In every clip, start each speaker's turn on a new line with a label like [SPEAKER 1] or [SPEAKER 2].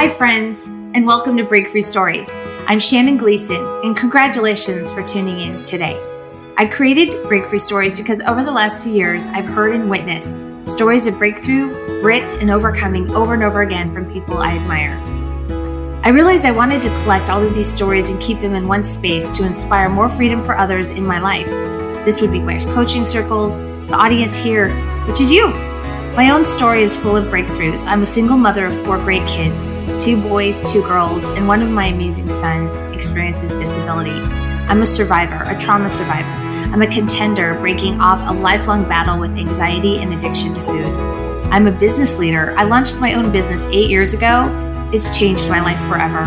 [SPEAKER 1] Hi, friends, and welcome to Breakthrough Stories. I'm Shannon Gleason, and congratulations for tuning in today. I created Breakthrough Stories because over the last few years, I've heard and witnessed stories of breakthrough, grit, and overcoming over and over again from people I admire. I realized I wanted to collect all of these stories and keep them in one space to inspire more freedom for others in my life. This would be my coaching circles, the audience here, which is you. My own story is full of breakthroughs. I'm a single mother of four great kids two boys, two girls, and one of my amazing sons experiences disability. I'm a survivor, a trauma survivor. I'm a contender breaking off a lifelong battle with anxiety and addiction to food. I'm a business leader. I launched my own business eight years ago. It's changed my life forever.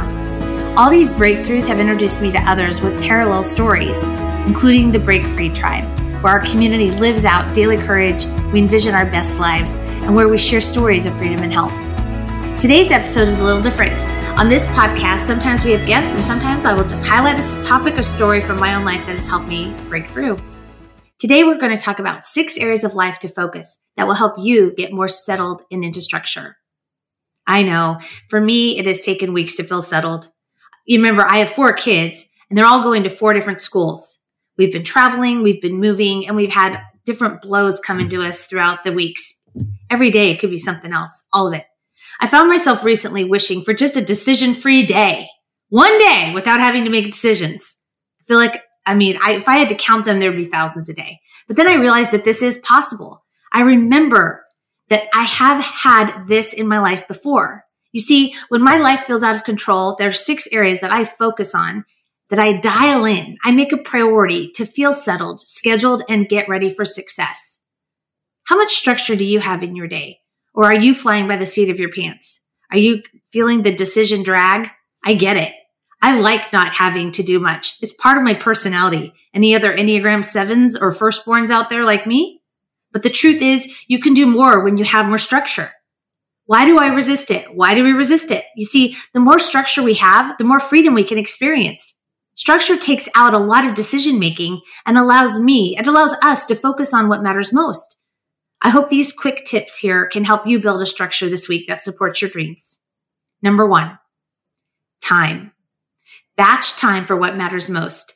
[SPEAKER 1] All these breakthroughs have introduced me to others with parallel stories, including the Break Free Tribe where our community lives out daily courage, we envision our best lives, and where we share stories of freedom and health. Today's episode is a little different. On this podcast, sometimes we have guests, and sometimes I will just highlight a topic or story from my own life that has helped me break through. Today, we're going to talk about six areas of life to focus that will help you get more settled and into structure. I know for me, it has taken weeks to feel settled. You remember, I have four kids, and they're all going to four different schools. We've been traveling, we've been moving, and we've had different blows come into us throughout the weeks. Every day it could be something else, all of it. I found myself recently wishing for just a decision free day, one day without having to make decisions. I feel like, I mean, I, if I had to count them, there'd be thousands a day. But then I realized that this is possible. I remember that I have had this in my life before. You see, when my life feels out of control, there are six areas that I focus on that I dial in. I make a priority to feel settled, scheduled, and get ready for success. How much structure do you have in your day? Or are you flying by the seat of your pants? Are you feeling the decision drag? I get it. I like not having to do much. It's part of my personality. Any other Enneagram sevens or firstborns out there like me? But the truth is you can do more when you have more structure. Why do I resist it? Why do we resist it? You see, the more structure we have, the more freedom we can experience. Structure takes out a lot of decision making and allows me, it allows us to focus on what matters most. I hope these quick tips here can help you build a structure this week that supports your dreams. Number one, time. Batch time for what matters most.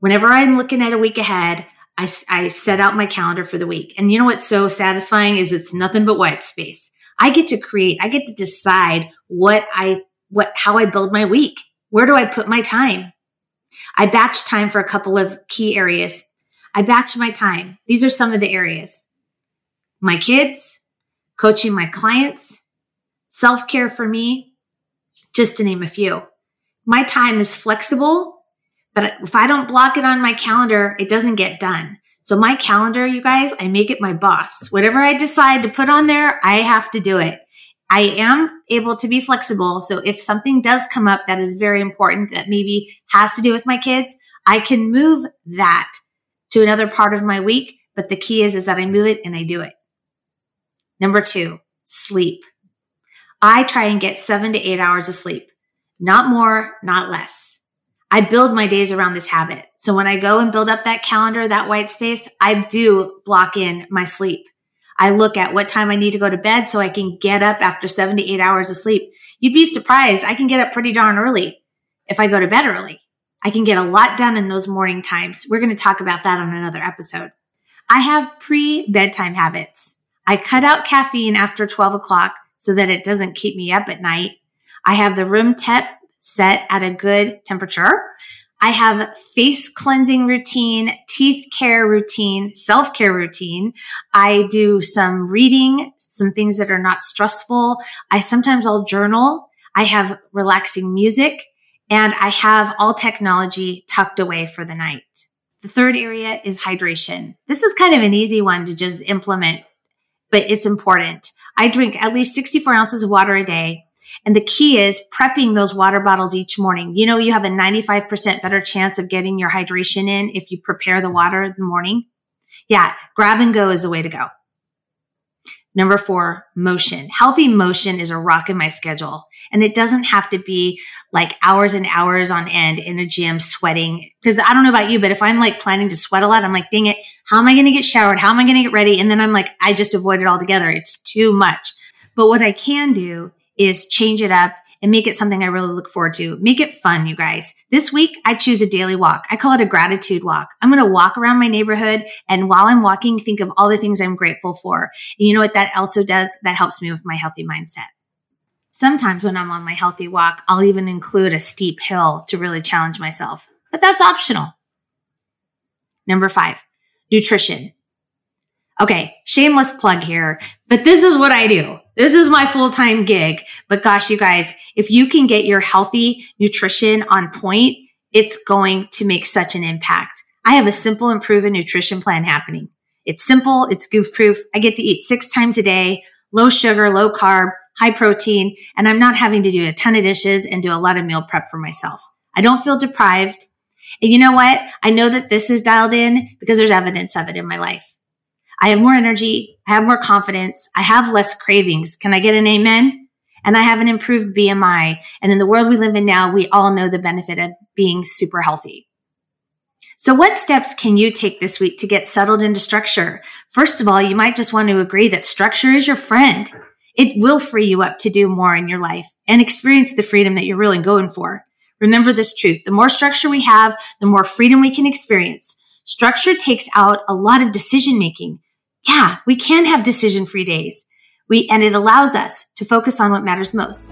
[SPEAKER 1] Whenever I'm looking at a week ahead, I, I set out my calendar for the week. And you know what's so satisfying is it's nothing but white space. I get to create, I get to decide what I, what, how I build my week. Where do I put my time? I batch time for a couple of key areas. I batch my time. These are some of the areas my kids, coaching my clients, self care for me, just to name a few. My time is flexible, but if I don't block it on my calendar, it doesn't get done. So my calendar, you guys, I make it my boss. Whatever I decide to put on there, I have to do it. I am able to be flexible. So if something does come up that is very important that maybe has to do with my kids, I can move that to another part of my week. But the key is, is that I move it and I do it. Number two, sleep. I try and get seven to eight hours of sleep, not more, not less. I build my days around this habit. So when I go and build up that calendar, that white space, I do block in my sleep. I look at what time I need to go to bed so I can get up after seven to eight hours of sleep. You'd be surprised. I can get up pretty darn early if I go to bed early. I can get a lot done in those morning times. We're going to talk about that on another episode. I have pre bedtime habits. I cut out caffeine after 12 o'clock so that it doesn't keep me up at night. I have the room temp set at a good temperature. I have face cleansing routine, teeth care routine, self care routine. I do some reading, some things that are not stressful. I sometimes I'll journal. I have relaxing music and I have all technology tucked away for the night. The third area is hydration. This is kind of an easy one to just implement, but it's important. I drink at least 64 ounces of water a day. And the key is prepping those water bottles each morning. You know, you have a 95% better chance of getting your hydration in if you prepare the water in the morning. Yeah, grab and go is the way to go. Number four, motion. Healthy motion is a rock in my schedule. And it doesn't have to be like hours and hours on end in a gym sweating. Cause I don't know about you, but if I'm like planning to sweat a lot, I'm like, dang it, how am I going to get showered? How am I going to get ready? And then I'm like, I just avoid it altogether. It's too much. But what I can do is change it up and make it something I really look forward to. Make it fun, you guys. This week, I choose a daily walk. I call it a gratitude walk. I'm going to walk around my neighborhood. And while I'm walking, think of all the things I'm grateful for. And you know what that also does? That helps me with my healthy mindset. Sometimes when I'm on my healthy walk, I'll even include a steep hill to really challenge myself, but that's optional. Number five, nutrition. Okay, shameless plug here, but this is what I do. This is my full time gig. But gosh, you guys, if you can get your healthy nutrition on point, it's going to make such an impact. I have a simple and proven nutrition plan happening. It's simple. It's goof proof. I get to eat six times a day, low sugar, low carb, high protein, and I'm not having to do a ton of dishes and do a lot of meal prep for myself. I don't feel deprived. And you know what? I know that this is dialed in because there's evidence of it in my life. I have more energy. I have more confidence. I have less cravings. Can I get an amen? And I have an improved BMI. And in the world we live in now, we all know the benefit of being super healthy. So what steps can you take this week to get settled into structure? First of all, you might just want to agree that structure is your friend. It will free you up to do more in your life and experience the freedom that you're really going for. Remember this truth. The more structure we have, the more freedom we can experience. Structure takes out a lot of decision making. Yeah, we can have decision free days. We, and it allows us to focus on what matters most.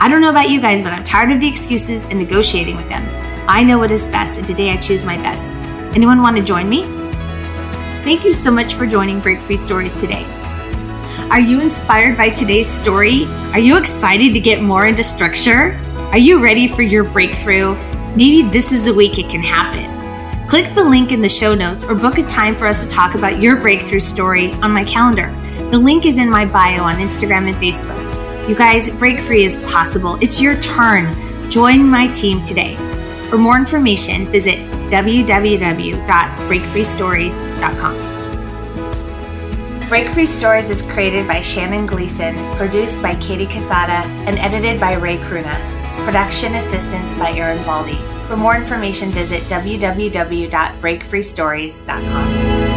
[SPEAKER 1] I don't know about you guys, but I'm tired of the excuses and negotiating with them. I know what is best, and today I choose my best. Anyone want to join me? Thank you so much for joining Break Free Stories today. Are you inspired by today's story? Are you excited to get more into structure? Are you ready for your breakthrough? Maybe this is the week it can happen. Click the link in the show notes or book a time for us to talk about your breakthrough story on my calendar. The link is in my bio on Instagram and Facebook. You guys, break free is possible. It's your turn. Join my team today. For more information, visit www.breakfreestories.com. Break Free Stories is created by Shannon Gleason, produced by Katie Casada, and edited by Ray Kruna. Production assistance by Aaron Baldy. For more information, visit www.breakfreestories.com.